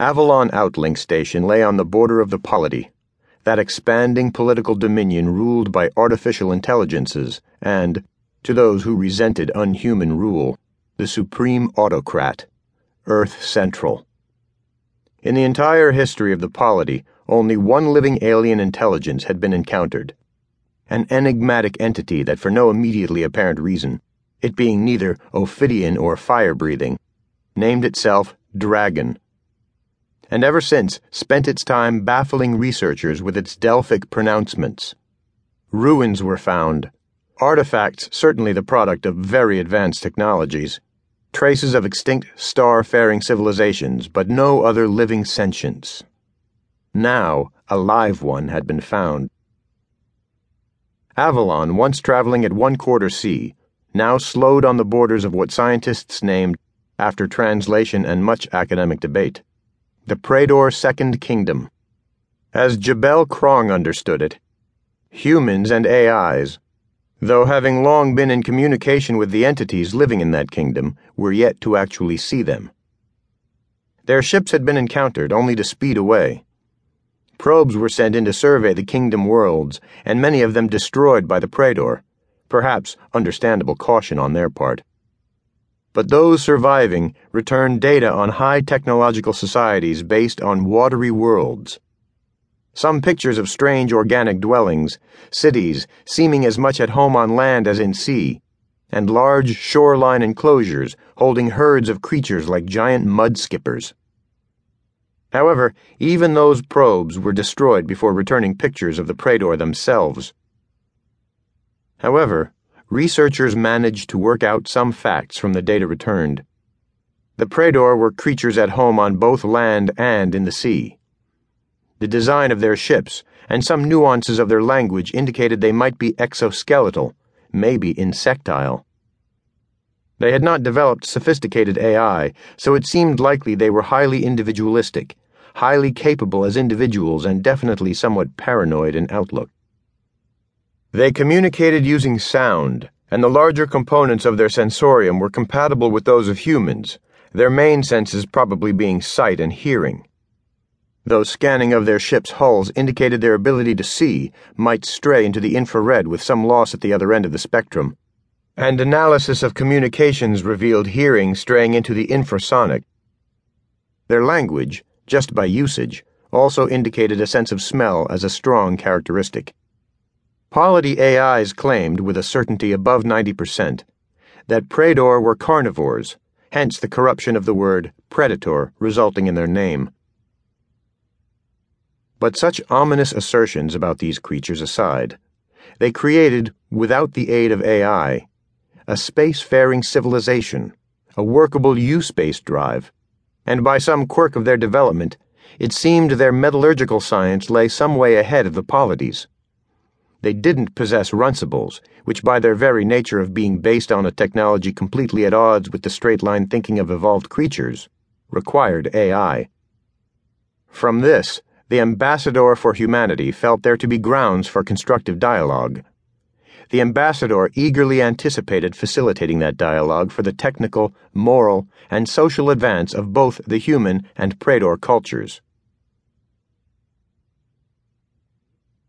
Avalon Outlink Station lay on the border of the polity, that expanding political dominion ruled by artificial intelligences and, to those who resented unhuman rule, the supreme autocrat, Earth Central. In the entire history of the polity, only one living alien intelligence had been encountered. An enigmatic entity that, for no immediately apparent reason, it being neither ophidian or fire breathing, named itself Dragon and ever since spent its time baffling researchers with its Delphic pronouncements. Ruins were found, artifacts certainly the product of very advanced technologies, traces of extinct star faring civilizations, but no other living sentience. Now, a live one had been found. Avalon, once traveling at one quarter C, now slowed on the borders of what scientists named, after translation and much academic debate, the Prador Second Kingdom. As Jebel Krong understood it, humans and AIs, though having long been in communication with the entities living in that kingdom, were yet to actually see them. Their ships had been encountered only to speed away. Probes were sent in to survey the kingdom worlds, and many of them destroyed by the Prador, perhaps understandable caution on their part but those surviving return data on high technological societies based on watery worlds. Some pictures of strange organic dwellings, cities seeming as much at home on land as in sea, and large shoreline enclosures holding herds of creatures like giant mud skippers. However, even those probes were destroyed before returning pictures of the Prador themselves. However, researchers managed to work out some facts from the data returned. The Prador were creatures at home on both land and in the sea. The design of their ships and some nuances of their language indicated they might be exoskeletal, maybe insectile. They had not developed sophisticated AI, so it seemed likely they were highly individualistic, highly capable as individuals, and definitely somewhat paranoid in outlook. They communicated using sound, and the larger components of their sensorium were compatible with those of humans, their main senses probably being sight and hearing. Though scanning of their ships' hulls indicated their ability to see might stray into the infrared with some loss at the other end of the spectrum, and analysis of communications revealed hearing straying into the infrasonic. Their language, just by usage, also indicated a sense of smell as a strong characteristic. Polity AIs claimed, with a certainty above 90%, that Prador were carnivores, hence the corruption of the word predator resulting in their name. But such ominous assertions about these creatures aside, they created, without the aid of AI, a space-faring civilization, a workable U-space drive, and by some quirk of their development, it seemed their metallurgical science lay some way ahead of the polities. They didn't possess runcibles, which, by their very nature of being based on a technology completely at odds with the straight line thinking of evolved creatures, required AI. From this, the ambassador for humanity felt there to be grounds for constructive dialogue. The ambassador eagerly anticipated facilitating that dialogue for the technical, moral, and social advance of both the human and Prador cultures.